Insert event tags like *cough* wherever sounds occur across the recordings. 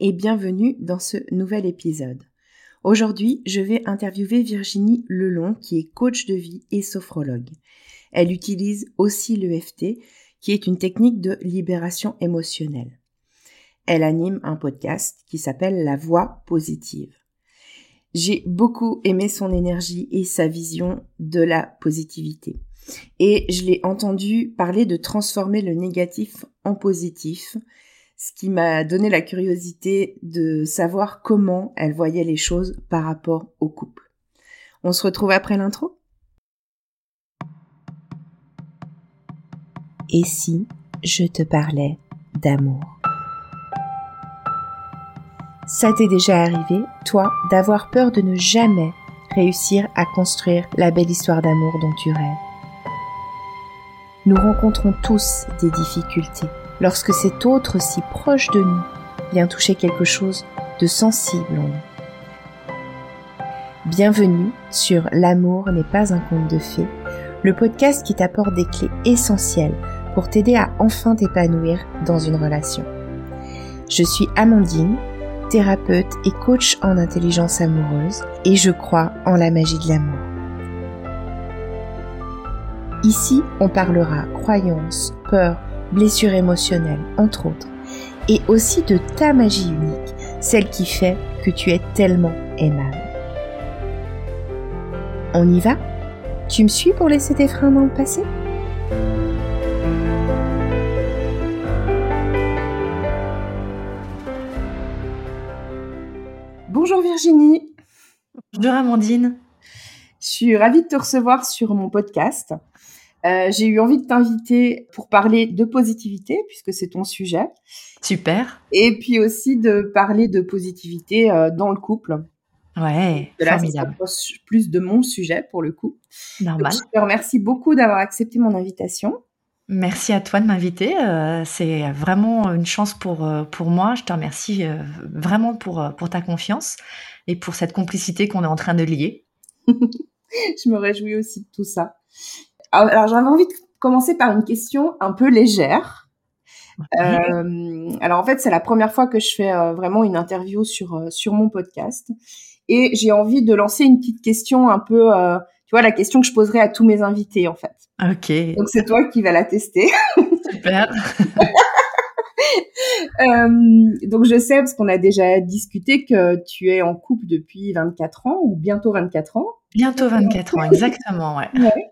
et bienvenue dans ce nouvel épisode. Aujourd'hui, je vais interviewer Virginie Lelon qui est coach de vie et sophrologue. Elle utilise aussi l'EFT qui est une technique de libération émotionnelle. Elle anime un podcast qui s'appelle La Voix positive. J'ai beaucoup aimé son énergie et sa vision de la positivité. Et je l'ai entendu parler de transformer le négatif en positif, ce qui m'a donné la curiosité de savoir comment elle voyait les choses par rapport au couple. On se retrouve après l'intro? Et si je te parlais d'amour? Ça t'est déjà arrivé, toi, d'avoir peur de ne jamais réussir à construire la belle histoire d'amour dont tu rêves? Nous rencontrons tous des difficultés lorsque cet autre si proche de nous vient toucher quelque chose de sensible en nous. Bienvenue sur L'amour n'est pas un conte de fées, le podcast qui t'apporte des clés essentielles pour t'aider à enfin t'épanouir dans une relation. Je suis Amandine, thérapeute et coach en intelligence amoureuse et je crois en la magie de l'amour. Ici, on parlera croyances, peurs, blessures émotionnelles, entre autres, et aussi de ta magie unique, celle qui fait que tu es tellement aimable. On y va? Tu me suis pour laisser tes freins dans le passé? Bonjour Virginie. Bonjour Amandine. Je suis ravie de te recevoir sur mon podcast. Euh, j'ai eu envie de t'inviter pour parler de positivité, puisque c'est ton sujet. Super. Et puis aussi de parler de positivité euh, dans le couple. Ouais, de formidable. plus de mon sujet pour le coup. Normal. je te remercie beaucoup d'avoir accepté mon invitation. Merci à toi de m'inviter. Euh, c'est vraiment une chance pour, pour moi. Je te remercie vraiment pour, pour ta confiance et pour cette complicité qu'on est en train de lier. *laughs* je me réjouis aussi de tout ça. Alors, j'avais envie de commencer par une question un peu légère. Euh, alors en fait, c'est la première fois que je fais euh, vraiment une interview sur euh, sur mon podcast, et j'ai envie de lancer une petite question un peu, tu vois, la question que je poserai à tous mes invités en fait. Ok. Donc c'est toi qui vas la tester. *laughs* Super. *laughs* donc je sais parce qu'on a déjà discuté que tu es en couple depuis 24 ans ou bientôt 24 ans. Bientôt 24 ans, exactement, ouais. ouais.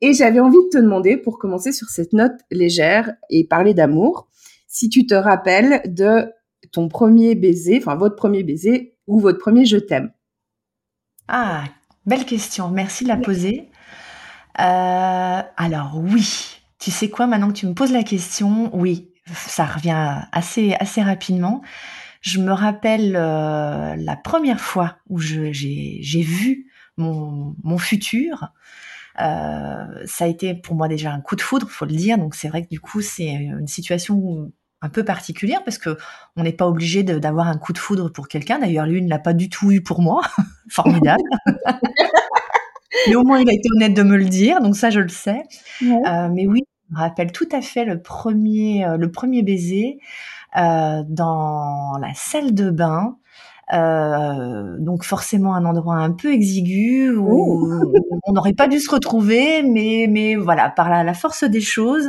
Et j'avais envie de te demander, pour commencer sur cette note légère et parler d'amour, si tu te rappelles de ton premier baiser, enfin votre premier baiser ou votre premier je t'aime. Ah, belle question. Merci de la poser. Euh, alors oui, tu sais quoi, maintenant que tu me poses la question, oui, ça revient assez, assez rapidement. Je me rappelle euh, la première fois où j'ai vu mon, mon futur. Euh, ça a été pour moi déjà un coup de foudre, faut le dire. Donc c'est vrai que du coup c'est une situation un peu particulière parce que on n'est pas obligé d'avoir un coup de foudre pour quelqu'un. D'ailleurs, lui ne l'a pas du tout eu pour moi. *laughs* Formidable. *laughs* mais au moins il a été honnête de me le dire, donc ça je le sais. Ouais. Euh, mais oui, je me rappelle tout à fait le premier, euh, le premier baiser euh, dans la salle de bain. Euh, donc forcément un endroit un peu exigu où *laughs* on n'aurait pas dû se retrouver, mais mais voilà par la, la force des choses,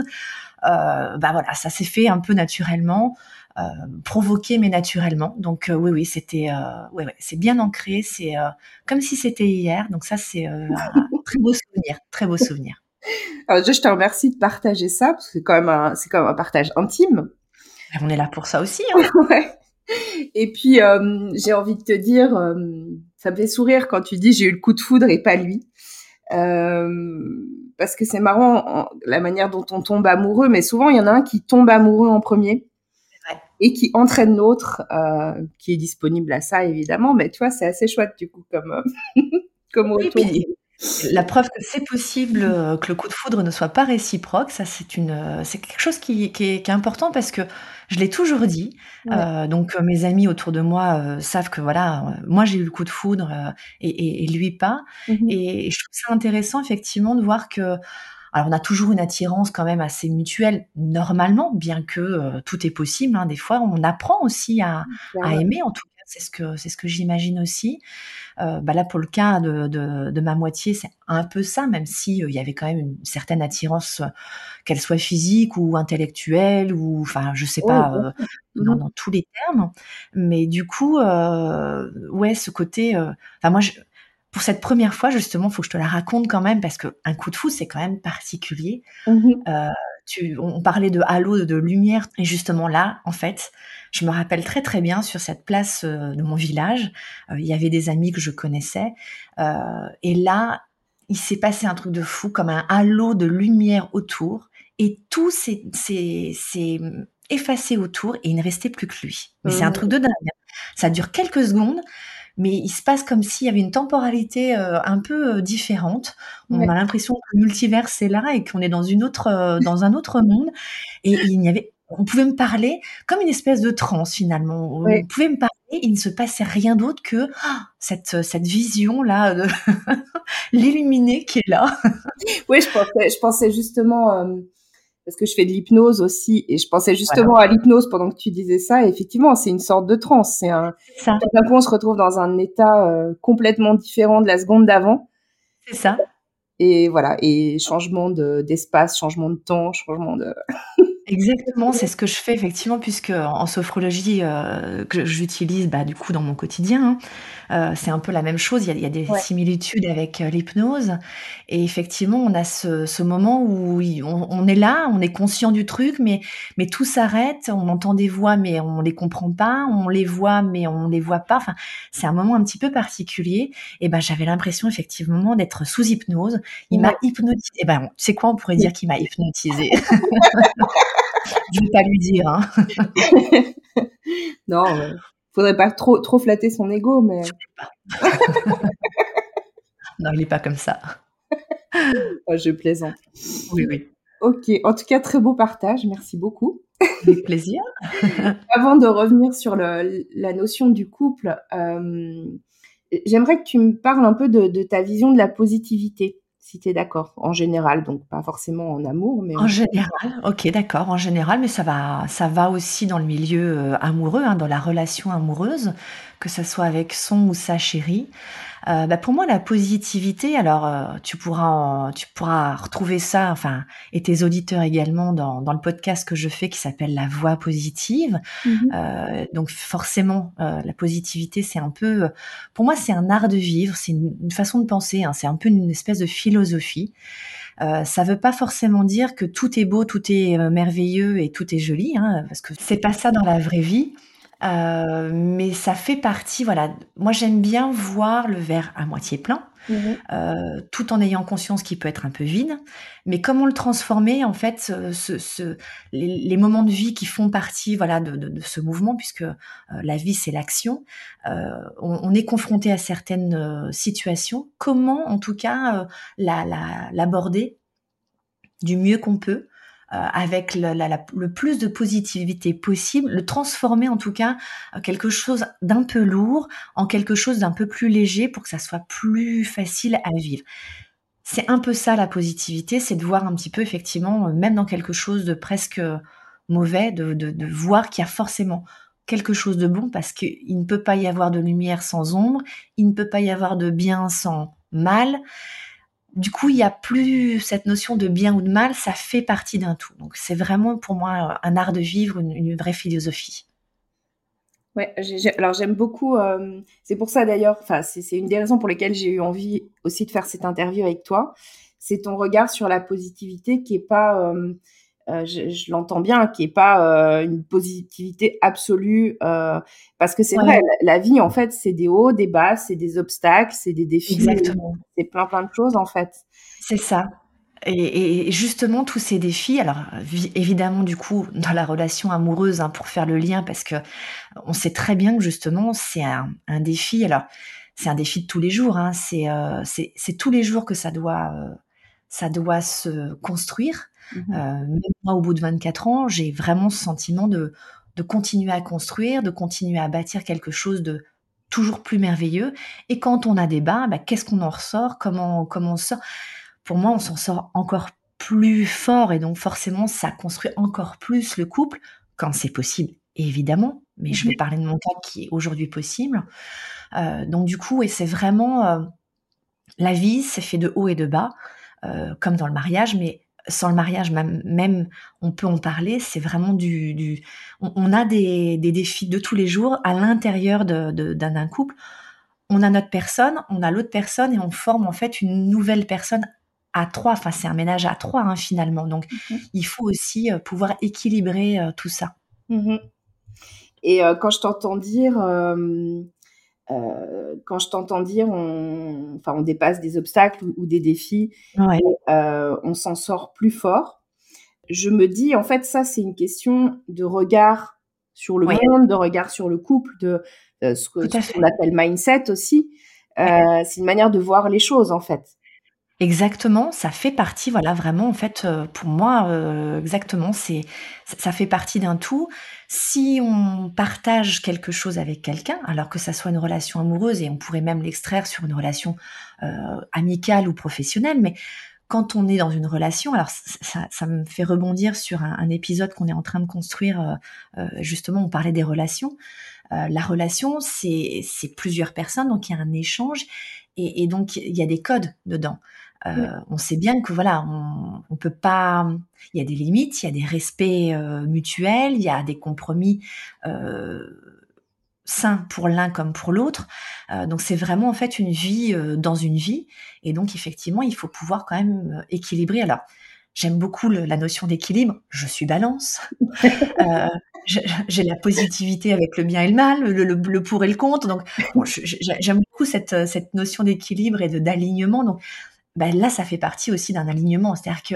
euh, bah voilà ça s'est fait un peu naturellement, euh, provoqué mais naturellement. Donc oui oui c'était ouais, ouais c'est bien ancré, c'est comme si c'était hier. Donc ça c'est un très beau souvenir, très beau souvenir. *laughs* Alors, je te remercie de partager ça parce que c'est quand même un c'est quand même un partage intime. On est là pour ça aussi. Hein. *laughs* ouais. *laughs* Et puis, euh, j'ai envie de te dire, euh, ça me fait sourire quand tu dis j'ai eu le coup de foudre et pas lui. Euh, parce que c'est marrant la manière dont on tombe amoureux, mais souvent il y en a un qui tombe amoureux en premier et qui entraîne l'autre, qui est disponible à ça évidemment. Mais tu vois, c'est assez chouette du coup comme *laughs* comme retour. Oui, la preuve que c'est possible que le coup de foudre ne soit pas réciproque, ça c'est une, c'est quelque chose qui, qui, est, qui, est, important parce que je l'ai toujours dit. Ouais. Euh, donc mes amis autour de moi euh, savent que voilà, euh, moi j'ai eu le coup de foudre et, et, et, lui pas. Mm -hmm. et, je trouve ça intéressant effectivement de voir que alors on a toujours une attirance quand même assez mutuelle, normalement, bien que tout est possible. Hein. Des fois, on apprend aussi à, à aimer, en tout c'est ce que c'est ce que j'imagine aussi. Euh, bah là, pour le cas de, de, de ma moitié, c'est un peu ça, même si euh, il y avait quand même une certaine attirance, euh, qu'elle soit physique ou intellectuelle ou, enfin, je sais pas, dans, mmh dans, tous les termes. Mais du coup, ouais, ce côté, enfin moi, je, pour cette première fois, justement, faut que je te la raconte quand même parce que un coup de foudre, c'est quand même particulier. Mmh euh, tu, on parlait de halo, de lumière, et justement là, en fait, je me rappelle très très bien sur cette place euh, de mon village, euh, il y avait des amis que je connaissais, euh, et là, il s'est passé un truc de fou, comme un halo de lumière autour, et tout s'est effacé autour, et il ne restait plus que lui. Mais c'est un mmh. truc de dingue. Hein. Ça dure quelques secondes, mais il se passe comme s'il y avait une temporalité un peu différente. On a l'impression que le multivers est là et qu'on est dans une autre, dans un autre monde. Et il n'y avait on pouvait me parler comme une espèce de transe finalement. On pouvait me parler, il ne se passait rien d'autre que ah, cette, cette vision-là, de *laughs* l'illuminé qui est là. oui, je pensais, je pensais justement, euh, parce que je fais de l'hypnose aussi, et je pensais justement à l'hypnose pendant que tu disais ça, et effectivement, c'est une sorte de transe. C'est un, ça. d'un coup, on se retrouve dans un état euh, complètement différent de la seconde d'avant. C'est ça. Et voilà, et changement de, d'espace, changement de temps, changement de... *laughs* Exactement, c'est ce que je fais effectivement puisque en sophrologie, euh, que j'utilise, bah, du coup dans mon quotidien, hein, euh, c'est un peu la même chose. Il y a il y a des similitudes avec, euh, l'hypnose et effectivement, on a ce ce moment où on on est là, on est conscient du truc, mais mais tout s'arrête, on entend des voix, mais on les comprend pas, on les voit, mais on les voit pas. Enfin, c'est un moment un petit peu particulier et ben, j'avais l'impression effectivement d'être sous hypnose. Il m'a hypnotisé. et ben, tu sais quoi? On pourrait dire qu'il m'a hypnotisé. *laughs* Je vais pas lui dire. Hein. *laughs* non, faudrait pas trop trop flatter son ego, mais. *laughs* non, il est pas comme ça. *laughs* Oh, je plaisante. Oui, oui. Ok, en tout cas, très beau partage, merci beaucoup. Avec plaisir. *laughs* Avant de revenir sur le, la notion du couple, euh, j'aimerais que tu me parles un peu de, de, ta vision de la positivité si tu d'accord, en général, donc pas forcément en amour, mais en, général. Ok, d'accord, en général, mais ça va, ça va aussi dans le milieu euh, amoureux, hein, dans la relation amoureuse, que ce soit avec son ou sa chérie. Euh, bah, pour moi, la positivité, alors euh, tu pourras tu pourras retrouver ça, enfin, et tes auditeurs également dans, dans le podcast que je fais qui s'appelle La Voix positive. Mmh euh, donc forcément, euh, la positivité, c'est un peu, pour moi, c'est un art de vivre, c'est une, une, façon de penser, hein, c'est un peu une espèce de philosophie. Euh, ça veut pas forcément dire que tout est beau, tout est merveilleux et tout est joli, hein, parce que c'est pas ça dans la vraie vie. Euh, mais ça fait partie, voilà. Moi, j'aime bien voir le verre à moitié plein, mmh euh, tout en ayant conscience qu'il peut être un peu vide. Mais comment le transformer, en fait, ce, ce, les, les, moments de vie qui font partie, voilà, de, de, de ce mouvement, puisque euh, la vie c'est l'action. On, on, est confronté à certaines situations. Comment, en tout cas, l'aborder la, du mieux qu'on peut avec le, plus de positivité possible, le transformer en tout cas quelque chose d'un peu lourd en quelque chose d'un peu plus léger pour que ça soit plus facile à vivre. C'est un peu ça la positivité, c'est de voir un petit peu effectivement, euh, même dans quelque chose de presque mauvais, de voir qu'il y a forcément quelque chose de bon parce qu'il ne peut pas y avoir de lumière sans ombre, il ne peut pas y avoir de bien sans mal du coup, il n'y a plus cette notion de bien ou de mal, ça fait partie d'un tout. Donc, c'est vraiment pour moi un art de vivre, une, vraie philosophie. Ouais, alors j'aime beaucoup. Euh, c'est pour ça d'ailleurs, enfin, c'est une des raisons pour lesquelles j'ai eu envie aussi de faire cette interview avec toi. C'est ton regard sur la positivité qui est pas euh, euh, je, l'entends bien, qui est pas euh, une positivité absolue, euh, parce que c'est vrai, la, vie en fait, c'est des hauts, des bas, c'est des obstacles, c'est des défis, c'est plein plein de choses en fait. C'est ça. Et, et, justement, tous ces défis, alors évidemment, du coup, dans la relation amoureuse, hein, pour faire le lien, parce que on sait très bien que justement, c'est un, un, défi. Alors, c'est un défi de tous les jours. Hein, c'est tous les jours que ça doit, ça doit se construire. Mmh euh, même moi, au bout de 24 ans, j'ai vraiment ce sentiment de, de continuer à construire, de continuer à bâtir quelque chose de toujours plus merveilleux. Et quand on a des bas, bah, qu'est-ce qu'on en ressort? Comment comment on sort? Pour moi, on s'en sort encore plus fort et donc forcément ça construit encore plus le couple quand c'est possible, évidemment, mais je vais Mmh parler de mon cas qui est aujourd'hui possible. Heu, donc du coup et c'est vraiment, heu, la vie, c'est fait de haut et de bas, heu, comme dans le mariage, mais sans le mariage même même on peut en parler, c'est vraiment du du on on a des des défis de tous les jours à l'intérieur de de d'un couple. On a notre personne, on a l'autre personne et on forme en fait une nouvelle personne à 3. Enfin, c'est un ménage à 3, hein, finalement. Donc Mmh il faut aussi, heu, pouvoir équilibrer, heu, tout ça. Mmh et quand je t'entends dire, heu, quand je t'entends dire on enfin, on dépasse des obstacles ou ou des défis Ouais, et heu, on s'en sort plus fort. Je me dis, en fait, ça, c'est une question de regard sur le ouais, monde, de regard sur le couple, de, heu, ce qu'on appelle mindset aussi. Ouais. Heu, c'est une manière de voir les choses, en fait. Exactement, ça fait partie, voilà, vraiment, en fait, heu, pour moi, heu, exactement, c'est ça fait partie d'un tout. Si on partage quelque chose avec quelqu'un, alors que ça soit une relation amoureuse et on pourrait même l'extraire sur une relation, heu, amicale ou professionnelle, mais quand on est dans une relation, alors ça me fait rebondir sur un épisode qu'on est en train de construire, justement, on parlait des relations. La relation, c'est plusieurs personnes, donc il y a un échange et donc il y a des codes dedans. Heu, Ouais, on sait bien que voilà, on on peut pas il y a des limites, il y a des respects, heu, mutuels, il y a des compromis, heu, sains pour l'un comme pour l'autre. Donc c'est vraiment en fait une vie, dans une vie et donc effectivement, il faut pouvoir quand même, équilibrer. Alors, j'aime beaucoup le la notion d'équilibre, je suis Balance. *laughs* J'ai la positivité avec le bien et le mal, le le le pour et le contre, donc bon, j'aime beaucoup cette, cette notion d'équilibre et d'alignement, donc bah, là, ça fait partie aussi d'un alignement. C'est-à-dire que,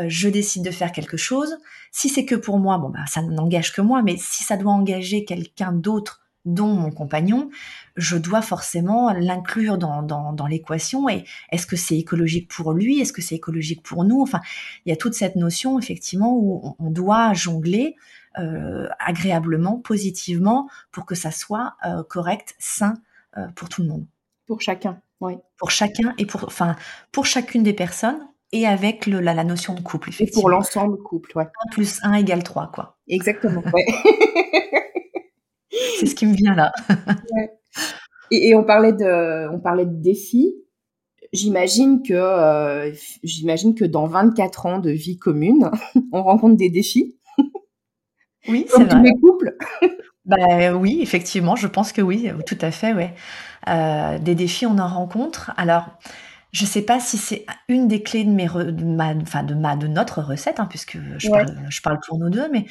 heu, je décide de faire quelque chose. Si c'est que pour moi, bon, bah, ça n'engage que moi, mais si ça doit engager quelqu'un d'autre, dont mon compagnon, je dois forcément l'inclure dans dans dans l'équation et est-ce que c'est écologique pour lui? Est-ce que c'est écologique pour nous? Enfin, il y a toute cette notion effectivement où on doit jongler, heu, agréablement, positivement pour que ça soit, heu, correct, sain, heu, pour tout le monde. pour chacun, oui Pour chacun et pour enfin, pour chacune des personnes et avec le la la notion de couple, et pour l'ensemble couple, ouais. 1 + 1 = 3, quoi. Exactement, *laughs* ouais. C'est ce qui me vient là. *laughs* Ouais et et on parlait de on parlait de défis. J'imagine que, heu, f j'imagine que dans 24 ans de vie commune, *laughs* on rencontre des défis, Oui, c'est comme tous vrai. les couples. Bah, oui, effectivement, je pense que oui, heu, tout à fait, ouais. Heu, des défis, on en rencontre. Alors, je sais pas si c'est une des clés de mes re de ma enfin, de ma de notre recette, hein, puisque je Ouais. parle je parle pour nous 2, mais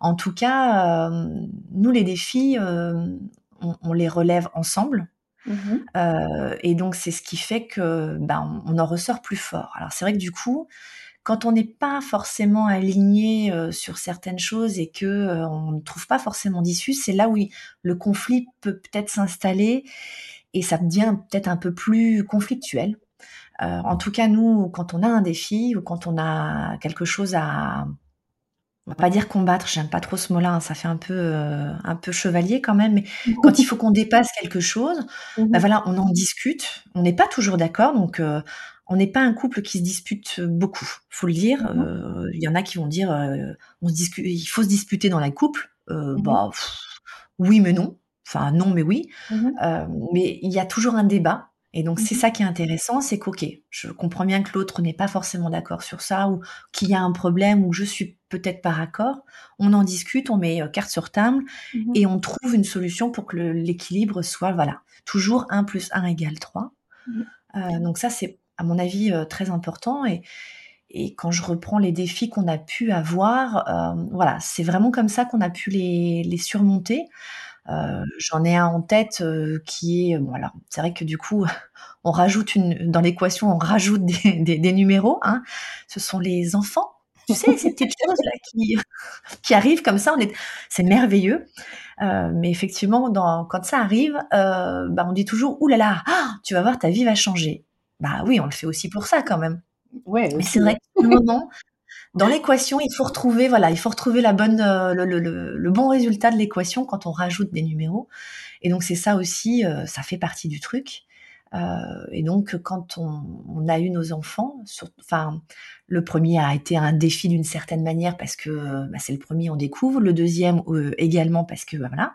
en tout cas, hem, nous, les défis, hem, on on les relève ensemble. Mmh mh. Heu et donc c'est ce qui fait que, ben, on on en ressort plus fort. Alors c'est vrai que du coup, quand on n'est pas forcément aligné, heu, sur certaines choses et que, heu, on ne trouve pas forcément d'issue, c'est là où il le conflit peut peut-être s'installer et ça devient peut-être un peu plus conflictuel. Heu, en tout cas, nous, quand on a un défi ou quand on a quelque chose à on va pas dire combattre, j'aime pas trop ce mot-là, hein, ça fait un peu, un peu chevalier quand même, mais quand il faut qu'on dépasse quelque chose, Mmh mh. voilà, on en discute. On n'est pas toujours d'accord, donc on n'est pas un couple qui se dispute, beaucoup. Faut le dire, Mmh mh. heu, il y en a qui vont dire, heu: «On se discu il faut se disputer dans les couples». Heu, Mmh mh. bah, oui mais non. Enfin non mais oui. Mmh mh. Heu, mais il y a toujours un débat et donc c'est ça qui est intéressant, c'est qu'OK, je comprends bien que l'autre n'est pas forcément d'accord sur ça ou qu'il y a un problème ou que je suis peut-être pas raccord. On en discute, on met, heu, cartes sur table et on trouve une solution pour que l'équilibre soit, voilà, toujours 1 + 1 = 3. Mmh. Heu, donc ça, c'est à mon avis, heu, très important et et quand je reprends les défis qu'on a pu avoir, hem, voilà, c'est vraiment comme ça qu'on a pu les les surmonter. Heu, j'en ai un en tête, qui est bon alors, c'est vrai que du coup, *laughs* on rajoute une dans l'équation, on rajoute des *laughs* des des numéros, hein. Ce sont les enfants, tu sais, ces petites *laughs* choses-là qui qui arrivent comme ça, on est c'est merveilleux. Mais effectivement, dans quand ça arrive, bah, on dit toujours: «Ouh là là, ah, tu vas voir, ta vie va changer». Bah oui, on le fait aussi pour ça quand même. Ouais, Mais c'est vrai que *laughs* moment, dans l'équation, il faut retrouver, voilà, il faut retrouver la bonne, heu, le le le le bon résultat de l'équation quand on rajoute des numéros et donc c'est ça aussi, heu, ça fait partie du truc. et donc, quand on, a eu nos enfants, enfin, le premier a été un défi d'une certaine manière parce que bah, c'est le premier, on découvre. Le deuxième également parce que bah, voilà.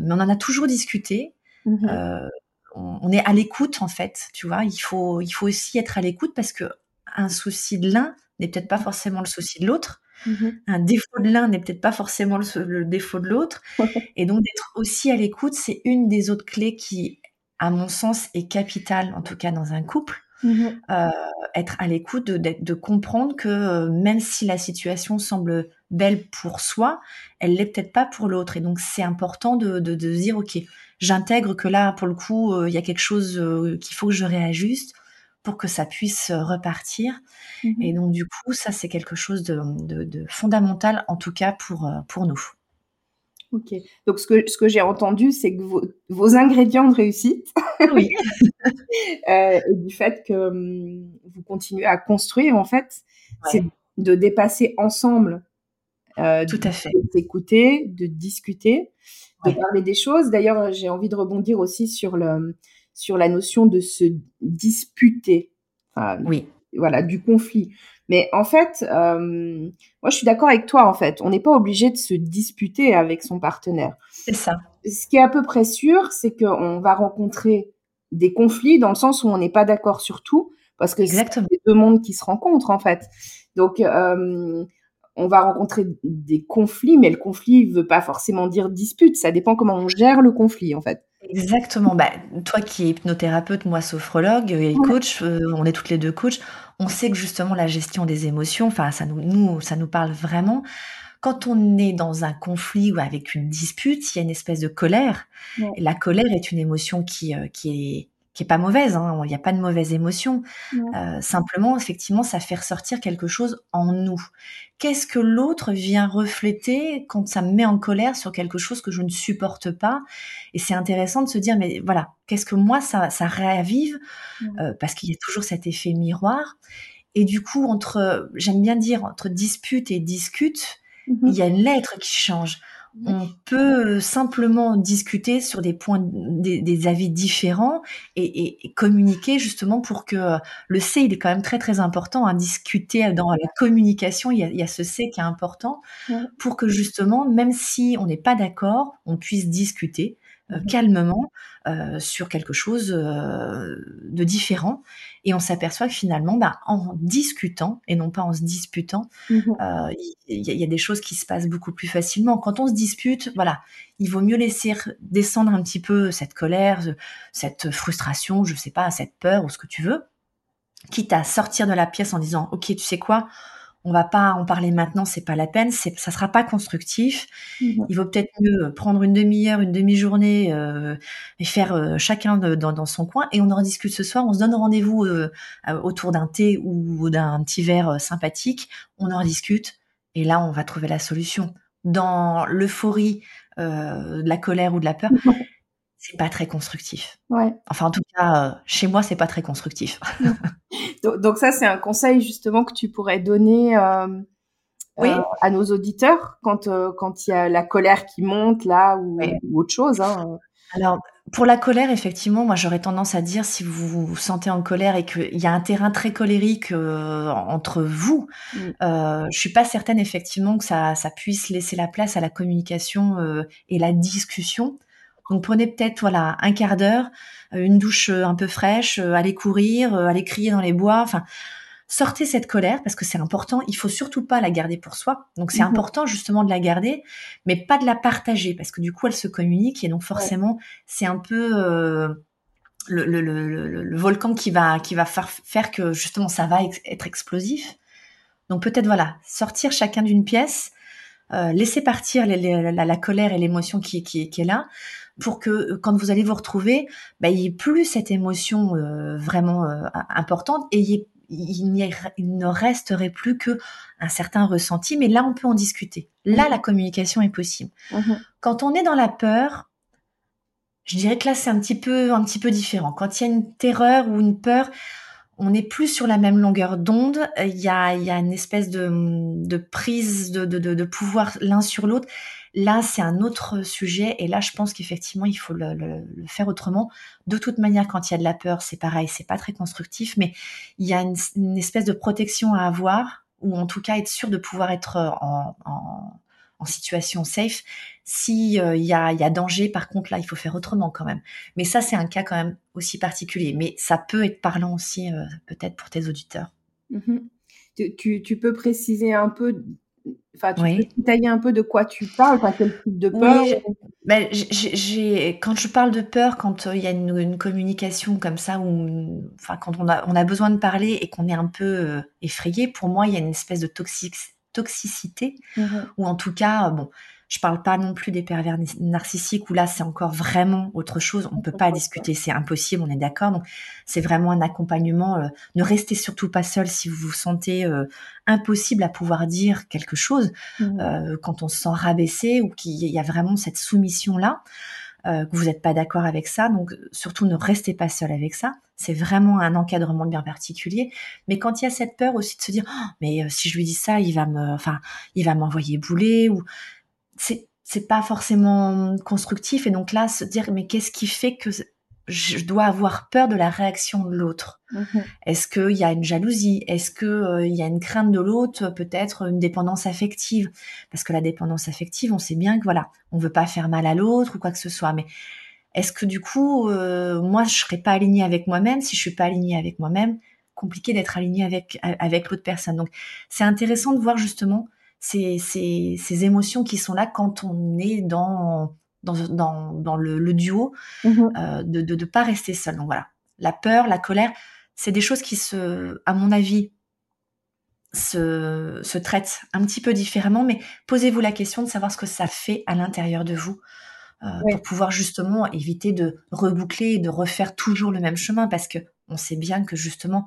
mais on en a toujours discuté. Mmh on, est à l'écoute en fait, tu vois. Il faut, il faut aussi être à l'écoute parce que un souci de l'un n'est peut-être pas forcément le souci de l'autre. Mmh un défaut de l'un n'est peut-être pas forcément le, défaut de l'autre. Et donc d'être aussi à l'écoute, c'est une des autres clés qui, à mon sens, est capitale, en tout cas dans un couple. Mmh euh, être à l'écoute, de, de, comprendre que euh, même si la situation semble belle pour soi, elle l'est peut-être pas pour l'autre. Et donc c'est important de, de, de dire, ok, j'intègre que là, pour le coup, euh, il y a quelque chose euh, qu'il faut que je réajuste pour que ça puisse euh, repartir. Mmh Et donc, du coup, ça, c'est quelque chose de, fondamental, en tout cas pour, pour nous. Ok. Donc, ce que, ce que j'ai entendu, c'est que vos, ingrédients de réussite, oui. *laughs* et du fait que hum, vous continuez à construire, en fait, c'est de dépasser ensemble. Tout à fait. De s'écouter, de discuter de parler des choses. D'ailleurs, j'ai envie de rebondir aussi sur le sur la notion de se disputer. oui. Voilà, du conflit. Mais en fait, euh, moi, je suis d'accord avec toi. En fait, on n'est pas obligé de se disputer avec son partenaire. C'est ça. Ce qui est à peu près sûr, c'est qu'on va rencontrer des conflits dans le sens où on n'est pas d'accord sur tout, parce que c'est deux mondes qui se rencontrent en fait. Donc, euh, on va rencontrer des conflits, mais le conflit ne veut pas forcément dire dispute. Ça dépend comment on gère le conflit, en fait. Exactement. Bah, toi qui es hypnothérapeute, moi sophrologue et coach, euh, on est toutes les deux coachs. On sait que justement la gestion des émotions, enfin ça nous, ça nous parle vraiment. Quand on est dans un conflit ou avec une dispute, il y a une espèce de colère. la colère est une émotion qui, euh, qui est qui est pas mauvaise, hein, il n'y a pas de mauvaise émotion. Euh, simplement, effectivement, ça fait ressortir quelque chose en nous. Qu'est-ce que l'autre vient refléter quand ça me met en colère sur quelque chose que je ne supporte pas? Et c'est intéressant de se dire, mais voilà, qu'est-ce que moi ça, ça réavive? Euh, Parce qu'il y a toujours cet effet miroir. Et du coup, entre, j'aime bien dire, entre dispute et discute, mmh il y a une lettre qui change on peut simplement discuter sur des points, des, avis différents et, communiquer justement pour que le C, il est quand même très très important à discuter dans la communication. Il y, a, ce C qui est important pour que justement, même si on n'est pas d'accord, on puisse discuter euh, mmh calmement euh, sur quelque chose euh, de différent. Et on s'aperçoit que finalement, bah, en discutant et non pas en se disputant, mmh il y, a des choses qui se passent beaucoup plus facilement. Quand on se dispute, voilà, il vaut mieux laisser descendre un petit peu cette colère, cette frustration, je sais pas, cette peur ou ce que tu veux, quitte à sortir de la pièce en disant, ok, tu sais quoi, on va pas en parler maintenant, c'est pas la peine, c'est, ça sera pas constructif. Mmh Il vaut peut-être mieux prendre une demi-heure, une demi-journée euh, et faire euh, chacun dans, son coin et on en discute ce soir. On se donne rendez-vous euh, autour d'un thé ou d'un petit verre sympathique. On en discute et là on va trouver la solution. Dans l'euphorie, de la colère ou de la peur, *laughs* c'est pas très constructif. Ouais. Enfin, en tout cas, euh, chez moi, c'est pas très constructif. *laughs* *laughs* donc, ça, c'est un conseil justement que tu pourrais donner euh, oui. Euh, à nos auditeurs quand quand il y a la colère qui monte là ou, autre chose. Hein. Alors, pour la colère, effectivement, moi, j'aurais tendance à dire si vous vous sentez en colère et qu'il y a un terrain très colérique entre vous, mm. je suis pas certaine effectivement que ça, ça puisse laisser la place à la communication et la discussion. Donc prenez peut-être voilà un quart d'heure, euh, une douche euh, un peu fraîche, euh, allez courir, allez crier dans les bois, enfin sortez cette colère parce que c'est important. Il faut surtout pas la garder pour soi. Donc c'est mmh important justement de la garder, mais pas de la partager parce que du coup elle se communique et donc forcément c'est un peu le, le, le, le, volcan qui va qui va faire, faire que justement ça va être explosif. Donc peut-être voilà sortir chacun d'une pièce, laisser partir la, colère et l'émotion qui, qui, qui est là pour que euh, quand vous allez vous retrouver, bah, il n'y ait plus cette émotion euh, vraiment euh, importante et il, il, ne resterait plus que un certain ressenti. Mais là, on peut en discuter. Là, mmh. la communication est possible. Mmh quand on est dans la peur, je dirais que là, c'est un petit peu, un petit peu différent. Quand il y a une terreur ou une peur, on n'est plus sur la même longueur d'onde. Il y a, une espèce de, prise de pouvoir l'un sur l'autre Là, c'est un autre sujet et là, je pense qu'effectivement, il faut le, faire autrement. De toute manière, quand il y a de la peur, c'est pareil, c'est pas très constructif, mais il y a une, espèce de protection à avoir ou en tout cas être sûr de pouvoir être en, situation safe. S'il euh, y, a, y a danger, par contre, là, il faut faire autrement quand même. Mais ça, c'est un cas quand même aussi particulier. Mais ça peut être parlant aussi, euh, peut-être pour tes auditeurs. Mmh tu, tu, peux préciser un peu Enfin, tu peux détailler un peu de quoi tu parles, enfin, quel type de peur ben, j'ai, quand je parle de peur, quand euh, il y a une, communication comme ça, ou enfin, quand on a, on a besoin de parler et qu'on est un peu effrayé, pour moi, il y a une espèce de toxicité, mmh ou en tout cas, bon, je parle pas non plus des pervers narcissiques où là c'est encore vraiment autre chose. On ne peut pas discuter, c'est impossible, on est d'accord. Donc c'est vraiment un accompagnement. Euh, ne restez surtout pas seul si vous vous sentez euh, impossible à pouvoir dire quelque chose mmh. euh, quand on se sent rabaissé ou qu'il y a vraiment cette soumission là. Que vous n'êtes pas d'accord avec ça, donc surtout ne restez pas seul avec ça. C'est vraiment un encadrement bien particulier. Mais quand il y a cette peur aussi de se dire, oh, mais si je lui dis ça, il va m'envoyer bouler ou c'est c'est pas forcément constructif et donc là se dire mais qu'est-ce qui fait que je dois avoir peur de la réaction de l'autre mhm. Est-ce qu'il y a une jalousie? Est-ce qu'il euh, y a une crainte de l'autre? Peut-être une dépendance affective Parce que la dépendance affective, on sait bien que voilà, on veut pas faire mal à l'autre ou quoi que ce soit. Mais est-ce que du coup, euh, moi, je serais pas alignée avec moi-même? Si je suis pas alignée avec moi-même, compliqué d'être alignée avec avec l'autre personne. Donc, c'est intéressant de voir justement ces, ces, émotions qui sont là quand on est dans, dans, dans, le, duo, mmh euh, de ne pas rester seul. Donc voilà, la peur, la colère, c'est des choses qui se, à mon avis, se, se traitent un petit peu différemment, mais posez-vous la question de savoir ce que ça fait à l'intérieur de vous. Euh, pour pouvoir justement éviter de reboucler et de refaire toujours le même chemin parce que on sait bien que justement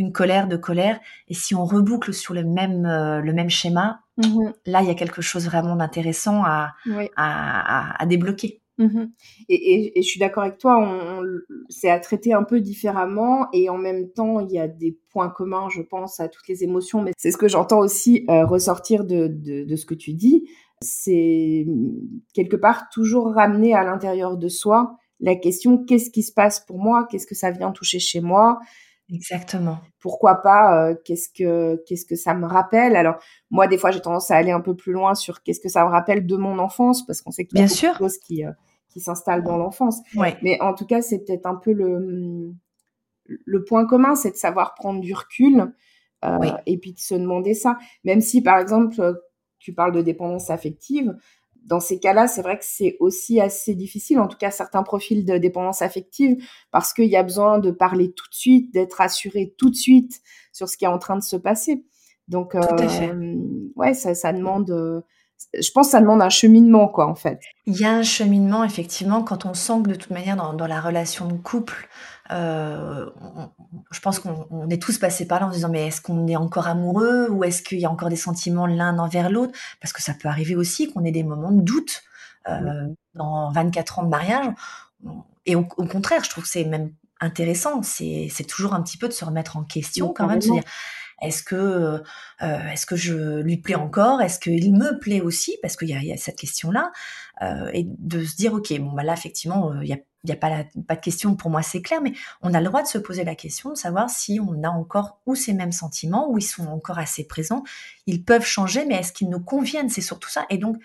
une colère de colère. Et si on reboucle sur le même, euh, le même schéma, mmh là, il y a quelque chose vraiment d'intéressant à, à, débloquer. Mmh et, je suis d'accord avec toi, on, c'est à traiter un peu différemment. Et en même temps, il y a des points communs, je pense, à toutes les émotions, mais c'est ce que j'entends aussi euh, ressortir de, de, ce que tu dis. C'est quelque part toujours ramener à l'intérieur de soi la question qu'est-ce qui se passe pour moi, qu'est-ce que ça vient toucher chez moi, Exactement. Pourquoi pas euh, Qu'est-ce que qu'est-ce que ça me rappelle? Alors moi, des fois, j'ai tendance à aller un peu plus loin sur qu'est-ce que ça me rappelle de mon enfance, parce qu'on sait qu'il y a Bien sûr. choses qui euh, qui s'installent dans l'enfance. Ouais. Mais en tout cas, c'est peut-être un peu le le point commun, c'est de savoir prendre du recul euh, et puis de se demander ça. Même si, par exemple, tu parles de dépendance affective, dans ces cas-là, c'est vrai que c'est aussi assez difficile, en tout cas certains profils de dépendance affective, parce qu'il y a besoin de parler tout de suite, d'être assuré tout de suite sur ce qui est en train de se passer. Donc, euh, ouais, ça, ça demande. Euh, je pense que ça demande un cheminement, quoi, en fait. Il y a un cheminement, effectivement, quand on sent que de toute manière, dans, dans la relation de couple, euh, je pense qu'on est tous passés par là en se disant mais est-ce qu'on est encore amoureux ou est-ce qu'il y a encore des sentiments l'un envers l'autre? Parce que ça peut arriver aussi qu'on ait des moments de doute euh, dans 24 ans de mariage. Et au, contraire, je trouve que c'est même intéressant. C'est toujours un petit peu de se remettre en question quand même, se dire est-ce que euh, est-ce que je lui plais encore? Est-ce qu'il me plaît aussi? Parce qu'il y, y a, cette question-là. Euh, et de se dire, ok, bon, bah là, effectivement, il y a il n'y a pas, pas de question, pour moi c'est clair, mais on a le droit de se poser la question de savoir si on a encore ou ces mêmes sentiments, ou ils sont encore assez présents. Ils peuvent changer, mais est-ce qu'ils nous conviennent? C'est surtout ça. Et donc,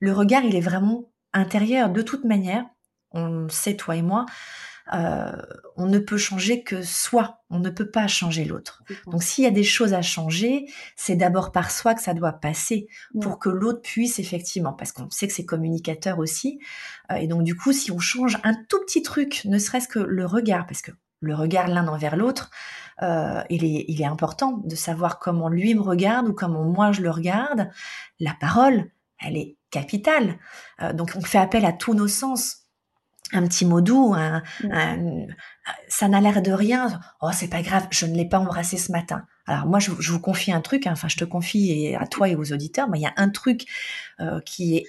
le regard, il est vraiment intérieur. De toute manière, on sait, toi et moi, euh, on ne peut changer que soi, on ne peut pas changer l'autre. Donc s'il y a des choses à changer, c'est d'abord par soi que ça doit passer pour que l'autre puisse effectivement, parce qu'on sait que c'est communicateur aussi, euh, et donc du coup si on change un tout petit truc, ne serait-ce que le regard, parce que le regard l'un envers l'autre, euh, il, est, il est important de savoir comment lui me regarde ou comment moi je le regarde. La parole, elle est capitale. donc on fait appel à tous nos sens un petit mot doux, mmh. ça n'a l'air de rien. Oh, c'est pas grave, je ne l'ai pas embrassé ce matin. Alors moi, je, vous confie un truc, hein, enfin, je te confie et à toi et aux auditeurs, mais il y a un truc euh, qui est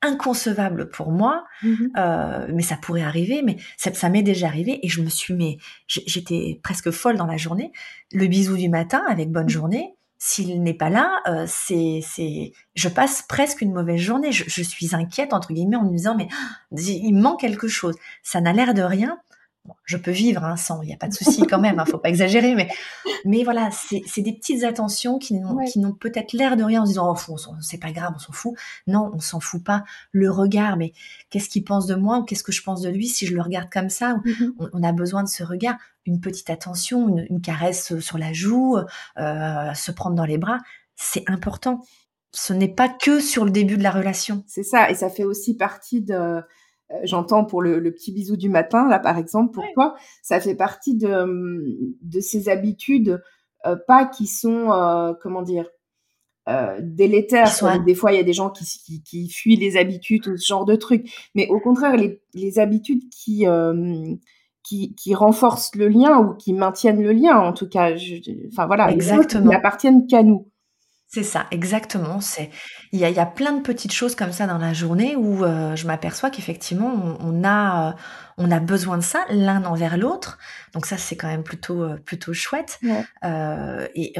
inconcevable pour moi, mmh euh, mais ça pourrait arriver, mais ça, ça m'est déjà arrivé et je me suis, mais j'étais presque folle dans la journée. Le bisou du matin avec bonne mmh. journée, s'il n'est pas là, euh, c'est, c'est, je passe presque une mauvaise journée. Je, je, suis inquiète entre guillemets en me disant mais il manque quelque chose. Ça n'a l'air de rien, je peux vivre hein, sans, il n'y a pas de souci quand même, ne hein, faut pas exagérer, mais, mais voilà, c'est des petites attentions qui n'ont peut-être l'air de rien en se disant, oh, c'est pas grave, on s'en fout. Non, on s'en fout pas. Le regard, mais qu'est-ce qu'il pense de moi ou qu'est-ce que je pense de lui si je le regarde comme ça mm-hmm. on, a besoin de ce regard, une petite attention, une, caresse sur la joue, euh, se prendre dans les bras, c'est important. Ce n'est pas que sur le début de la relation. C'est ça, et ça fait aussi partie de euh, j'entends pour le, petit bisou du matin, là par exemple, pour toi, ça fait partie de, de ces habitudes, euh, pas qui sont, euh, comment dire, délétères. Des fois, il y a des gens qui, qui, fuient les habitudes ou ce genre de trucs. Mais au contraire, les, les habitudes qui, qui, qui, renforcent le lien ou qui maintiennent le lien, en tout cas, enfin voilà, Exactement. qui n'appartiennent qu'à nous. C'est ça, exactement. C'est il y a, y a, plein de petites choses comme ça dans la journée où euh, je m'aperçois qu'effectivement on, a euh, on a besoin de ça l'un envers l'autre. Donc ça c'est quand même plutôt euh, plutôt chouette. et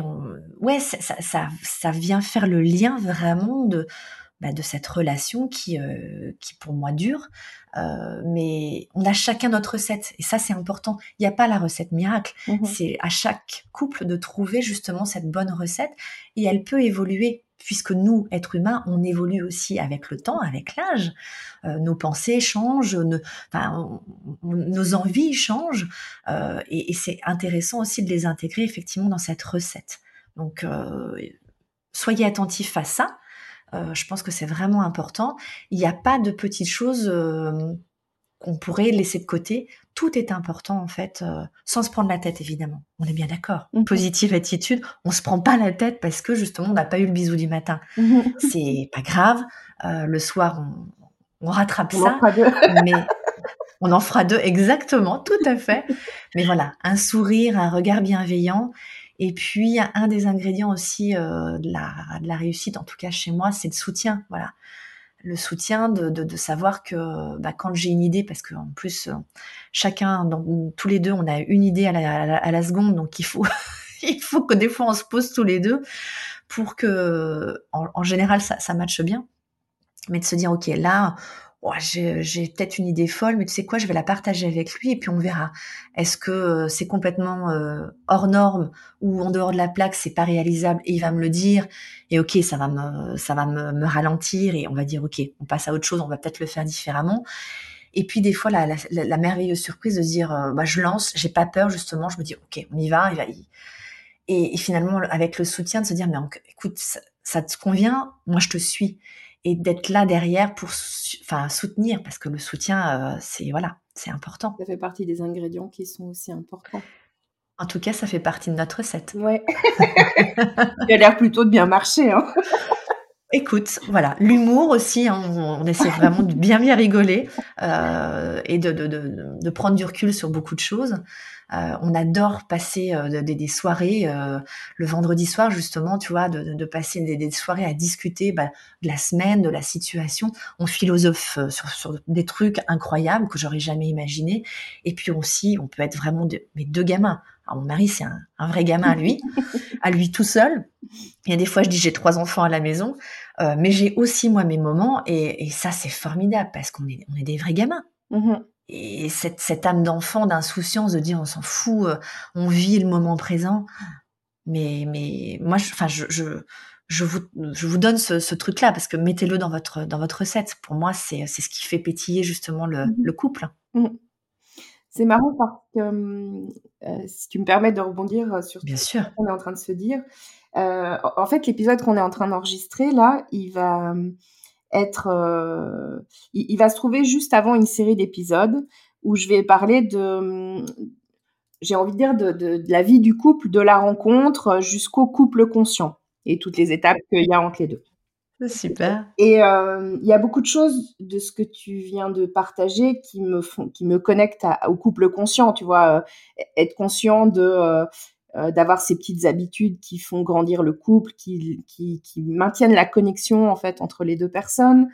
ouais ça, ça, ça vient faire le lien vraiment de bah, de cette relation qui, euh, qui pour moi dure. Euh, mais on a chacun notre recette et ça c'est important. Il n'y a pas la recette miracle. Mmh c'est à chaque couple de trouver justement cette bonne recette et elle peut évoluer puisque nous, êtres humains, on évolue aussi avec le temps, avec l'âge. Euh, nos pensées changent, nos envies changent et, et c'est intéressant aussi de les intégrer effectivement dans cette recette. Donc soyez attentifs à ça. Euh, je pense que c'est vraiment important. Il n'y a pas de petites choses euh, qu'on pourrait laisser de côté. Tout est important en fait, euh, sans se prendre la tête évidemment. On est bien d'accord. Mmh. Positive attitude, on se prend pas la tête parce que justement on n'a pas eu le bisou du matin. Mmh. *laughs* C'est pas grave. le soir on, rattrape ça, *laughs* mais on en fera deux exactement, tout à fait. Mais voilà, un sourire, un regard bienveillant et puis, un des ingrédients aussi euh, de, la, réussite, en tout cas chez moi, c'est le soutien. Voilà, le soutien de, savoir que bah, quand j'ai une idée, parce qu'en plus, euh, chacun, dans, tous les deux, on a une idée à la, à la, seconde, donc il faut, *laughs* il faut que des fois on se pose tous les deux pour que, en, en général, ça, ça matche bien. Mais de se dire, ok, là, j'ai peut-être une idée folle, mais tu sais quoi, je vais la partager avec lui et puis on verra. Est-ce que euh, c'est complètement euh, hors norme ou en dehors de la plaque, c'est pas réalisable et il va me le dire et ok, ça va me ça va me, ralentir et on va dire ok, on passe à autre chose, on va peut-être le faire différemment. Et puis des fois la, la, merveilleuse surprise de se dire euh, bah je lance, j'ai pas peur justement, je me dis ok, on y va, et, finalement avec le soutien de se dire mais écoute ça te convient, moi je te suis et d'être là derrière pour enfin soutenir parce que le soutien euh, c'est voilà c'est important. Ça fait partie des ingrédients qui sont aussi importants. En tout cas ça fait partie de notre recette. Ouais. *laughs* Il a l'air plutôt de bien marcher hein. *laughs* Écoute, voilà, l'humour aussi, hein, on, essaie vraiment de bien bien rigoler euh, et de, de, de, de, prendre du recul sur beaucoup de choses. Euh, on adore passer euh, des, soirées euh, le vendredi soir justement, tu vois, de, passer des, soirées à discuter bah, de la semaine, de la situation. On philosophe sur, des trucs incroyables que j'aurais jamais imaginé. Et puis aussi, on peut être vraiment de, deux gamins. Alors mon mari, c'est un, vrai gamin lui, *laughs* à lui tout seul. Il y a des fois, je dis j'ai trois enfants à la maison, mais j'ai aussi moi mes moments et, ça c'est formidable parce qu'on est, on est des vrais gamins. Mmh et cette, cette âme d'enfant, d'insouciance, de dire on s'en fout, euh, on vit le moment présent. Mais, mais moi, je, enfin, je, je, je, vous, je vous donne ce, ce truc-là parce que mettez-le dans votre, dans votre recette. Pour moi, c'est, c'est ce qui fait pétiller justement le, mmh le couple. Mmh. C'est marrant parce que, euh, si tu me permets de rebondir sur Bien ce qu'on est en train de se dire, euh, en fait, l'épisode qu'on est en train d'enregistrer, là, il va être, euh, il, va se trouver juste avant une série d'épisodes où je vais parler de, j'ai envie de dire de, de, la vie du couple, de la rencontre jusqu'au couple conscient et toutes les étapes qu'il y a entre les deux. Super. Et euh, il y a beaucoup de choses de ce que tu viens de partager qui me font, qui me connectent au couple conscient. Tu vois, euh, être conscient de euh, d'avoir ces petites habitudes qui font grandir le couple, qui, qui, maintiennent la connexion en fait entre les deux personnes.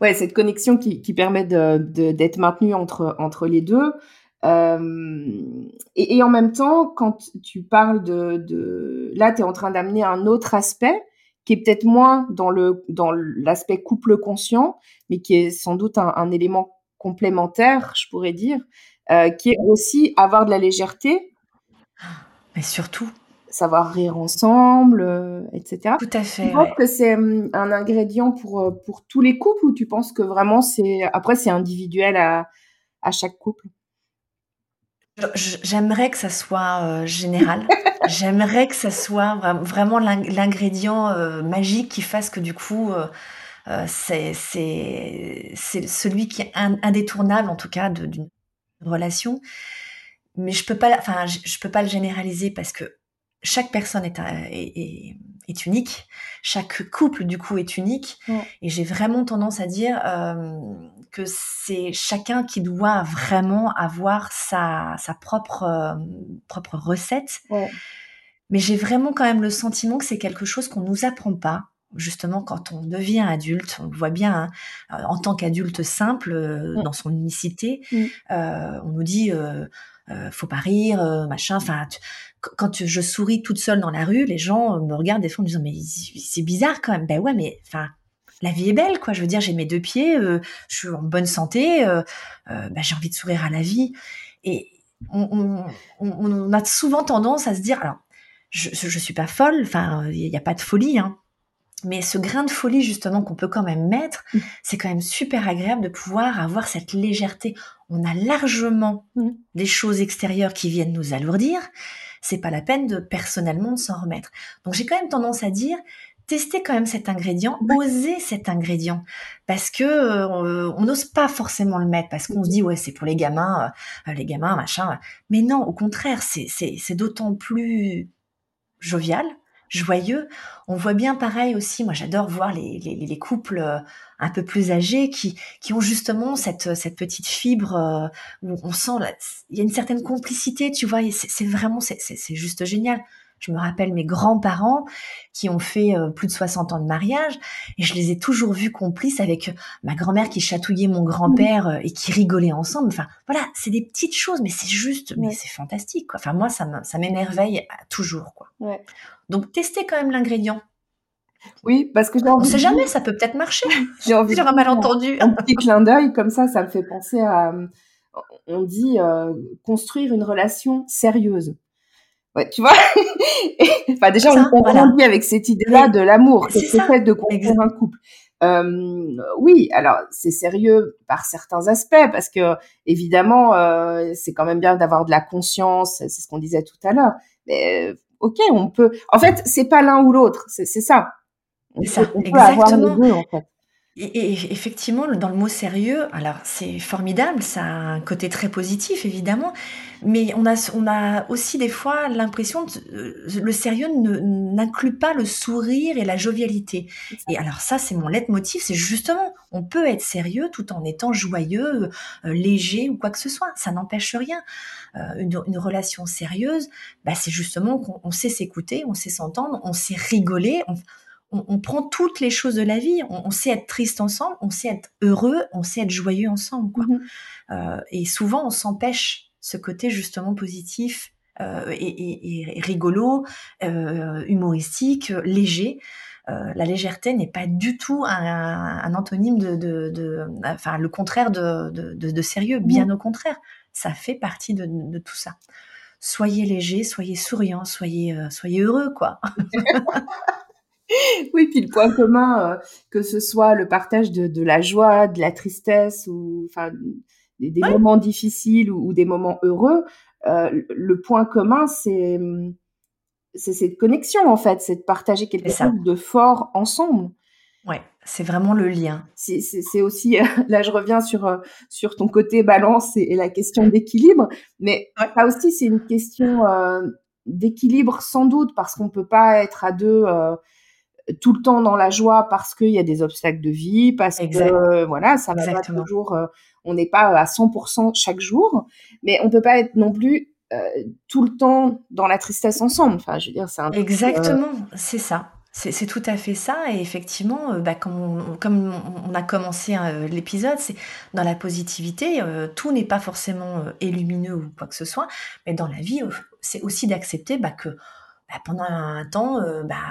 Ouais, cette connexion qui, qui permet d'être de, d'être maintenue entre, entre les deux. et, en même temps, quand tu parles de, de... là, tu es en train d'amener un autre aspect qui est peut-être moins dans le dans l'aspect couple conscient, mais qui est sans doute un, élément complémentaire, je pourrais dire, euh, qui est aussi avoir de la légèreté. Mais surtout. Savoir rire ensemble, euh, etc. Tout à fait. Tu penses que c'est hum, un ingrédient pour, euh, pour tous les couples ou tu penses que vraiment c'est. Après, c'est individuel à, à chaque couple? J'aimerais que ça soit général. *laughs* J'aimerais que ça soit vraiment l'ingrédient magique qui fasse que du coup, c'est celui qui est indétournable en tout cas d'une relation. Mais je peux pas, enfin, je, peux pas le généraliser parce que chaque personne est, est, est, unique, chaque couple du coup est unique, et j'ai vraiment tendance à dire que c'est chacun qui doit vraiment avoir sa, sa propre, propre recette. Mais j'ai vraiment quand même le sentiment que c'est quelque chose qu'on nous apprend pas. Justement, quand on devient adulte, on le voit bien, hein, en tant qu'adulte simple, mmh. dans son unicité, mmh. on nous dit euh, faut pas rire, euh, machin. Enfin, quand je souris toute seule dans la rue, les gens me regardent des fois en disant mais c'est bizarre quand même. Ben ouais, mais enfin la vie est belle, quoi. Je veux dire, j'ai mes deux pieds, euh, je suis en bonne santé, ben, j'ai envie de sourire à la vie. Et on, a souvent tendance à se dire, alors, je, je suis pas folle, enfin, il n'y a pas de folie, hein, mais ce grain de folie justement qu'on peut quand même mettre, mmh. c'est quand même super agréable de pouvoir avoir cette légèreté. On a largement mmh. des choses extérieures qui viennent nous alourdir. C'est pas la peine de personnellement s'en remettre. Donc j'ai quand même tendance à dire tester quand même cet ingrédient, oser cet ingrédient, parce que euh, on n'ose pas forcément le mettre, parce qu'on se dit ouais c'est pour les gamins, euh, les gamins machin. Mais non, au contraire, c'est c'est d'autant plus jovial, joyeux. On voit bien pareil aussi, moi j'adore voir les, les, couples euh, un peu plus âgés qui, qui ont justement cette, cette petite fibre euh, où on sent, il y a une certaine complicité, tu vois, c'est vraiment, c'est juste génial. Je me rappelle mes grands-parents qui ont fait euh, plus de 60 ans de mariage et je les ai toujours vus complices avec ma grand-mère qui chatouillait mon grand-père et qui rigolait ensemble. Enfin, voilà, c'est des petites choses, mais c'est juste, mais c'est fantastique. Quoi. Enfin, moi, ça m'émerveille toujours. Quoi. Ouais. Donc, testez quand même l'ingrédient. Oui, parce que j'ai envie. On sait jamais, ça peut peut-être marcher. J'ai envie. un malentendu. Un petit clin d'œil comme ça, ça me fait penser à. On dit euh, construire une relation sérieuse. Ouais, tu vois. *laughs* enfin, déjà, on grandit avec cette idée-là de l'amour, c'est le fait de construire un couple. Euh, oui, alors c'est sérieux par certains aspects parce que évidemment euh, c'est quand même bien d'avoir de la conscience, c'est ce qu'on disait tout à l'heure. Mais ok, on peut. En fait, c'est pas l'un ou l'autre, c'est ça. C'est ça, exactement. Et, effectivement, dans le mot sérieux, alors c'est formidable, ça a un côté très positif évidemment, mais on a, on a aussi des fois l'impression que euh, le sérieux n'inclut pas le sourire et la jovialité. Et alors ça, c'est mon leitmotiv, c'est justement, on peut être sérieux tout en étant joyeux, euh, léger ou quoi que ce soit, ça n'empêche rien. Euh, une, relation sérieuse, bah, c'est justement qu'on sait s'écouter, on sait s'entendre, on sait rigoler, on, on, prend toutes les choses de la vie. On, sait être triste ensemble, on sait être heureux, on sait être joyeux ensemble. Quoi. Mhm. Euh, et souvent, on s'empêche ce côté justement positif euh, et, rigolo, euh, humoristique, léger. la légèreté n'est pas du tout un, antonyme de, enfin le contraire de, sérieux, mhm. bien au contraire, ça fait partie de, tout ça. Soyez léger, soyez souriant, soyez, soyez heureux, quoi. *laughs* *laughs* oui, puis le point commun, euh, que ce soit le partage de, la joie, de la tristesse, ou enfin des, moments difficiles ou, des moments heureux, euh, le point commun, c'est c'est cette connexion en fait, c'est de partager quelque chose de fort ensemble. Ouais, c'est vraiment le lien. C'est aussi, *laughs* là je reviens sur, euh, sur ton côté balance et, la question d'équilibre, mais ça aussi c'est une question d'équilibre sans doute parce qu'on peut pas être à deux tout le temps dans la joie parce qu'il y a des obstacles de vie, parce que euh, voilà, ça va pas toujours, euh, on n'est pas à 100% chaque jour, mais on peut pas être non plus euh, tout le temps dans la tristesse ensemble. Enfin, je veux dire, c'est un exactement, c'est ça. C'est tout à fait ça. Et effectivement, euh, bah, comme on a commencé, hein, l'épisode, c'est dans la positivité, euh, tout n'est pas forcément, euh, lumineux ou quoi que ce soit, mais dans la vie, c'est aussi d'accepter, bah, que, bah, pendant un temps,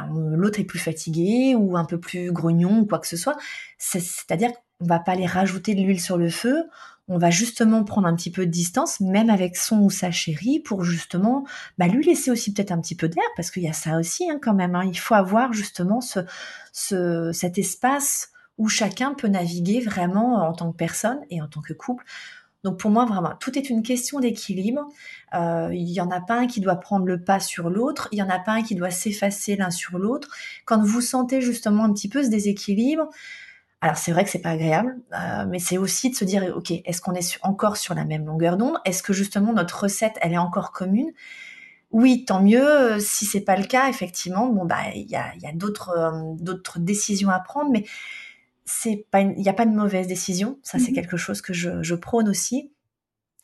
l'autre est plus fatigué ou un peu plus grognon ou quoi que ce soit. C'est-à-dire qu'on va pas aller rajouter de l'huile sur le feu, on va justement prendre un petit peu de distance, même avec son ou sa chérie, pour justement bah, lui laisser aussi peut-être un petit peu d'air, parce qu'il y a ça aussi hein, quand même. Hein. Il faut avoir justement ce, cet espace où chacun peut naviguer vraiment en tant que personne et en tant que couple. Donc pour moi, vraiment, tout est une question d'équilibre. Euh, il n'y en a pas un qui doit prendre le pas sur l'autre, il n'y en a pas un qui doit s'effacer l'un sur l'autre. Quand vous sentez justement un petit peu ce déséquilibre, alors c'est vrai que c'est pas agréable, euh, mais c'est aussi de se dire, ok, est-ce qu'on est encore sur la même longueur d'onde? Est-ce que justement notre recette, elle est encore commune? Oui, tant mieux. Si c'est pas le cas, effectivement, bon bah il y a, d'autres euh, d'autres décisions à prendre, mais c'est pas, il n'y a pas de mauvaise décision. Ça, c'est mmh quelque chose que je, je prône aussi.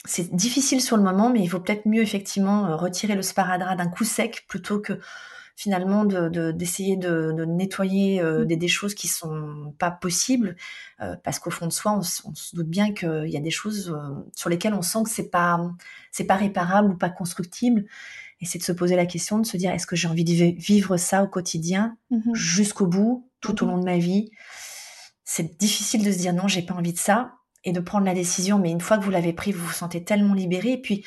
C'est difficile sur le moment, mais il vaut peut-être mieux effectivement euh, retirer le sparadrap d'un coup sec plutôt que finalement d'essayer de, de, nettoyer euh, mmh. des, choses qui sont pas possibles euh, parce qu'au fond de soi on, se doute bien qu'il y a des choses euh, sur lesquelles on sent que c'est pas c'est pas réparable ou pas constructible et c'est de se poser la question de se dire est-ce que j'ai envie de vivre ça au quotidien mmh jusqu'au bout tout au long de ma vie? C'est difficile de se dire non j'ai pas envie de ça et de prendre la décision mais une fois que vous l'avez pris vous vous sentez tellement libéré et puis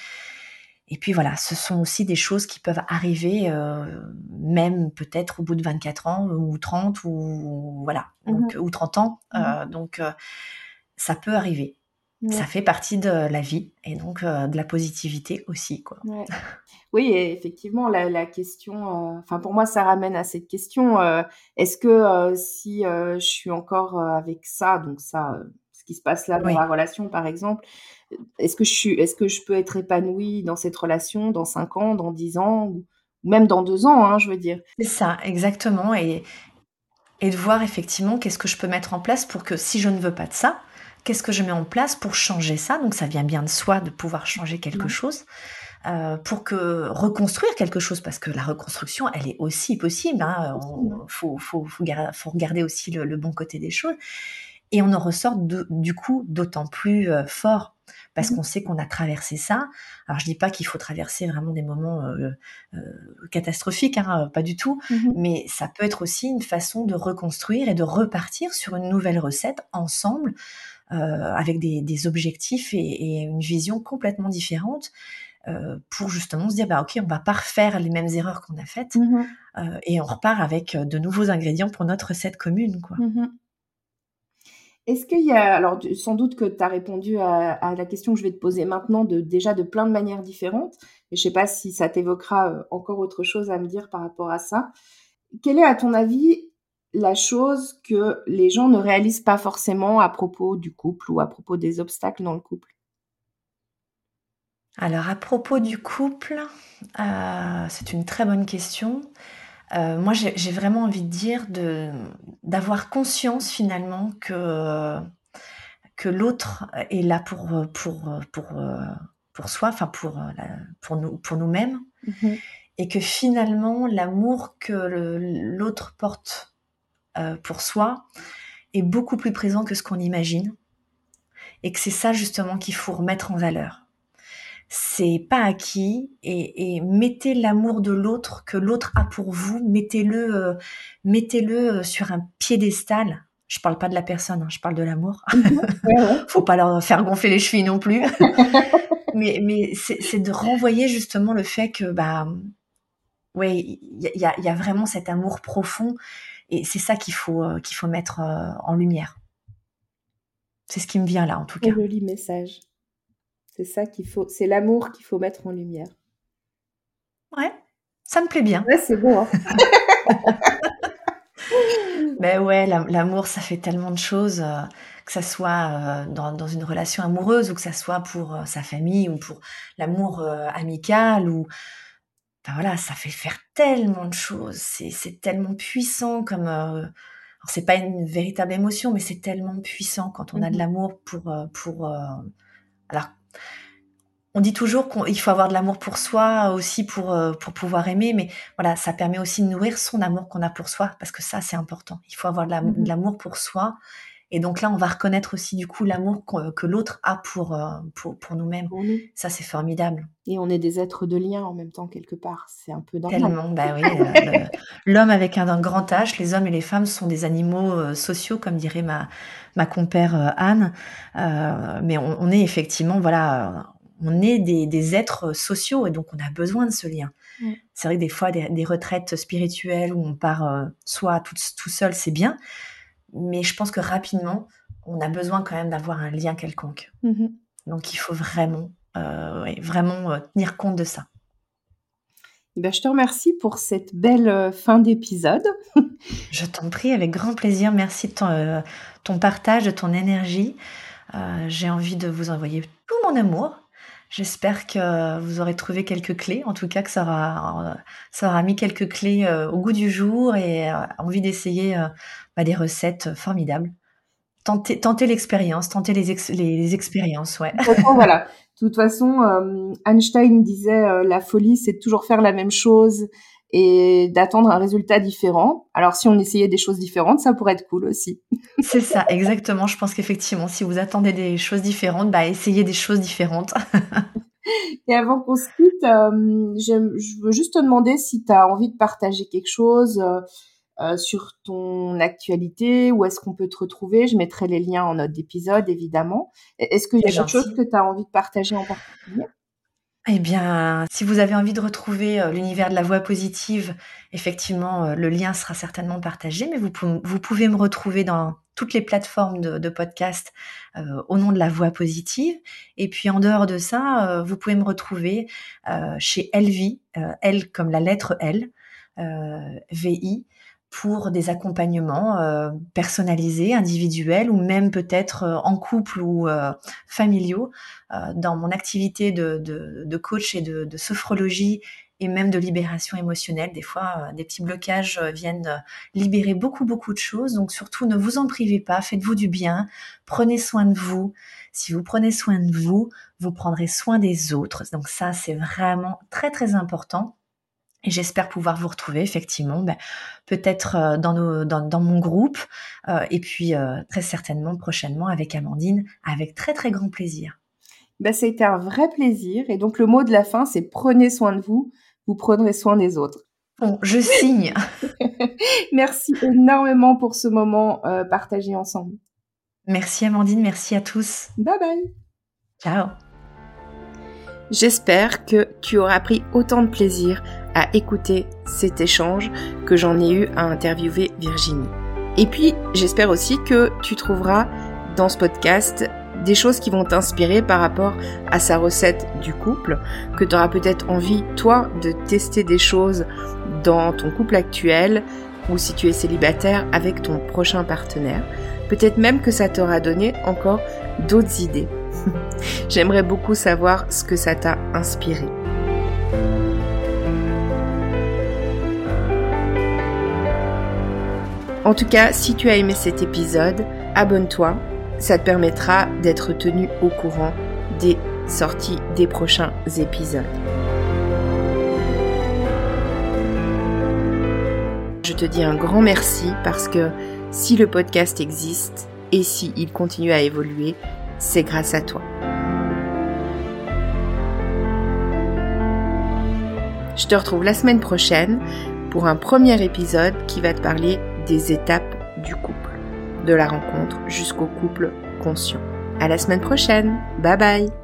et puis voilà, ce sont aussi des choses qui peuvent arriver, euh, même peut-être au bout de 24 ans ou 30 ou voilà, mmh ou 30 ans. Euh, donc euh, ça peut arriver. Ça fait partie de la vie et donc de la positivité aussi. Quoi. Oui, effectivement, la, question, enfin pour moi, ça ramène à cette question est-ce que si je suis encore avec ça, donc ça, ce qui se passe là dans la relation, par exemple, est-ce que je suis, est-ce que je peux être épanouie dans cette relation dans 5 ans, dans 10 ans, ou même dans 2 ans, hein, je veux dire? C'est ça, exactement. Et, et de voir effectivement qu'est-ce que je peux mettre en place pour que si je ne veux pas de ça, qu'est-ce que je mets en place pour changer ça? Donc ça vient bien de soi de pouvoir changer quelque chose. Euh, pour que reconstruire quelque chose, parce que la reconstruction, elle est aussi possible. Il hein. faut, faut, faut, regarder aussi le, bon côté des choses. Et on en ressort du coup d'autant plus euh, fort parce mmh qu'on sait qu'on a traversé ça. Alors je dis pas qu'il faut traverser vraiment des moments euh, euh, catastrophiques, hein, pas du tout, mmh mais ça peut être aussi une façon de reconstruire et de repartir sur une nouvelle recette ensemble, euh, avec des, objectifs et, une vision complètement différente. pour justement se dire bah ok on va pas refaire les mêmes erreurs qu'on a faites mmh et on repart avec de nouveaux ingrédients pour notre recette commune quoi. Est-ce qu'il y a, alors sans doute que tu as répondu à, la question que je vais te poser maintenant de, déjà de plein de manières différentes, mais je ne sais pas si ça t'évoquera euh, encore autre chose à me dire par rapport à ça. Quelle est à ton avis la chose que les gens ne réalisent pas forcément à propos du couple ou à propos des obstacles dans le couple. Alors à propos du couple, euh, c'est une très bonne question. Euh, moi, j'ai vraiment envie de dire de d'avoir conscience finalement que que l'autre est là pour pour pour pour soi, enfin pour pour nous pour nous-mêmes, mmh et que finalement l'amour que l'autre porte euh, pour soi est beaucoup plus présent que ce qu'on imagine, et que c'est ça justement qu'il faut remettre en valeur c'est pas acquis et, mettez l'amour de l'autre que l'autre a pour vous, mettez-le, euh, mettez-le euh, sur un piédestal. Je parle pas de la personne, hein, je parle de l'amour. Mhm. *laughs* Faut pas leur faire gonfler les chevilles non plus. *laughs* mais mais c'est de renvoyer justement le fait que bah ouais il y a, y a, vraiment cet amour profond et c'est ça qu'il faut euh, qu'il faut mettre en lumière. C'est ce qui me vient là en tout cas. Un joli message. C'est ça qu'il faut, c'est l'amour qu'il faut mettre en lumière. Ouais, ça me plaît bien. Ouais, c'est bon. Hein. *laughs* ben ouais, l'amour, ça fait tellement de choses, euh, que ça soit euh, dans, une relation amoureuse ou que ça soit pour euh, sa famille ou pour l'amour amical ou ben voilà, ça fait faire tellement de choses. C'est tellement puissant comme. alors c'est pas une véritable émotion, mais c'est tellement puissant quand on a de mmh l'amour pour pour. alors on dit toujours qu'il faut avoir de l'amour pour soi aussi pour, euh, pour pouvoir aimer, mais voilà, ça permet aussi de nourrir son amour qu'on a pour soi, parce que ça, c'est important. Il faut avoir de l'amour pour soi. Et donc là, on va reconnaître aussi du coup l'amour qu'on- que l'autre a pour, euh, pour, pour nous-mêmes. Ça, c'est formidable. Et on est des êtres de lien en même temps, quelque part. C'est un peu normal. Tellement, bah oui. *laughs* euh, L'homme avec un, un grand H, les hommes et les femmes sont des animaux euh, sociaux, comme dirait ma, ma compère euh, Anne. Euh, mais on, on est effectivement, voilà, euh, on est des, des êtres sociaux et donc on a besoin de ce lien. C'est vrai que des fois, des, des retraites spirituelles où on part euh, soit tout, tout seul, c'est bien. Mais je pense que rapidement, on a besoin quand même d'avoir un lien quelconque. Mhm. Donc il faut vraiment, euh, ouais, vraiment euh, tenir compte de ça. Eh ben, je te remercie pour cette belle euh, fin d'épisode. *laughs* Je t'en prie, avec grand plaisir. Merci de ton, euh, ton partage, de ton énergie. J'ai envie de vous envoyer tout mon amour. J'espère que vous aurez trouvé quelques clés, en tout cas que ça aura, euh, ça aura mis quelques clés euh, au goût du jour et euh, envie d'essayer bah, des recettes formidables. Tentez, tentez l'expérience, tentez les, les, expériences, ouais. Voilà. De toute façon, Einstein disait la folie, c'est toujours faire la même chose et d'attendre un résultat différent. Alors, si on essayait des choses différentes, ça pourrait être cool aussi. *laughs* C'est ça, exactement. Je pense qu'effectivement, si vous attendez des choses différentes, bah, essayez des choses différentes. *laughs* Et avant qu'on se quitte, euh, je veux juste te demander si tu as envie de partager quelque chose euh, euh, sur ton actualité, où est-ce qu'on peut te retrouver? Je mettrai les liens en note d'épisode, évidemment. Est-ce qu'il y a quelque chose gentil. que tu as envie de partager en particulier? Eh bien, si vous avez envie de retrouver euh, l'univers de la voix positive, effectivement, euh, le lien sera certainement partagé, mais vous, pou- vous pouvez me retrouver dans toutes les plateformes de, de podcast euh, au nom de la voix positive. Et puis, en dehors de ça, vous pouvez me retrouver chez Elvi, L comme la lettre L, VI, pour des accompagnements euh, personnalisés, individuels, ou même peut-être euh, en couple ou euh, familiaux euh, dans mon activité de, de, de coach et de, de sophrologie et même de libération émotionnelle. Des fois, euh, des petits blocages viennent libérer beaucoup, beaucoup de choses. Donc surtout, ne vous en privez pas, faites-vous du bien, prenez soin de vous. Si vous prenez soin de vous, vous prendrez soin des autres. Donc ça, c'est vraiment très, très important. Et j'espère pouvoir vous retrouver effectivement, ben, peut-être euh, dans, nos, dans, dans mon groupe, euh, et puis euh, très certainement prochainement avec Amandine, avec très très grand plaisir. ben, Ça a été un vrai plaisir. Et donc, le mot de la fin, c'est prenez soin de vous, vous prendrez soin des autres. *laughs* Bon, je signe. *laughs* Merci énormément pour ce moment euh, partagé ensemble. Merci Amandine, merci à tous. Bye bye Ciao. J'espère que tu auras pris autant de plaisir à écouter cet échange que j'en ai eu à interviewer Virginie. Et puis, j'espère aussi que tu trouveras dans ce podcast des choses qui vont t'inspirer par rapport à sa recette du couple, que tu auras peut-être envie, toi, de tester des choses dans ton couple actuel ou si tu es célibataire avec ton prochain partenaire. Peut-être même que ça t'aura donné encore d'autres idées. *laughs* J'aimerais beaucoup savoir ce que ça t'a inspiré. En tout cas, si tu as aimé cet épisode, abonne-toi. Ça te permettra d'être tenu au courant des sorties des prochains épisodes. Je te dis un grand merci parce que si le podcast existe et si continue à évoluer, c'est grâce à toi. Je te retrouve la semaine prochaine pour un premier épisode qui va te parler des étapes du couple, de la rencontre jusqu'au couple conscient. À la semaine prochaine. Bye bye.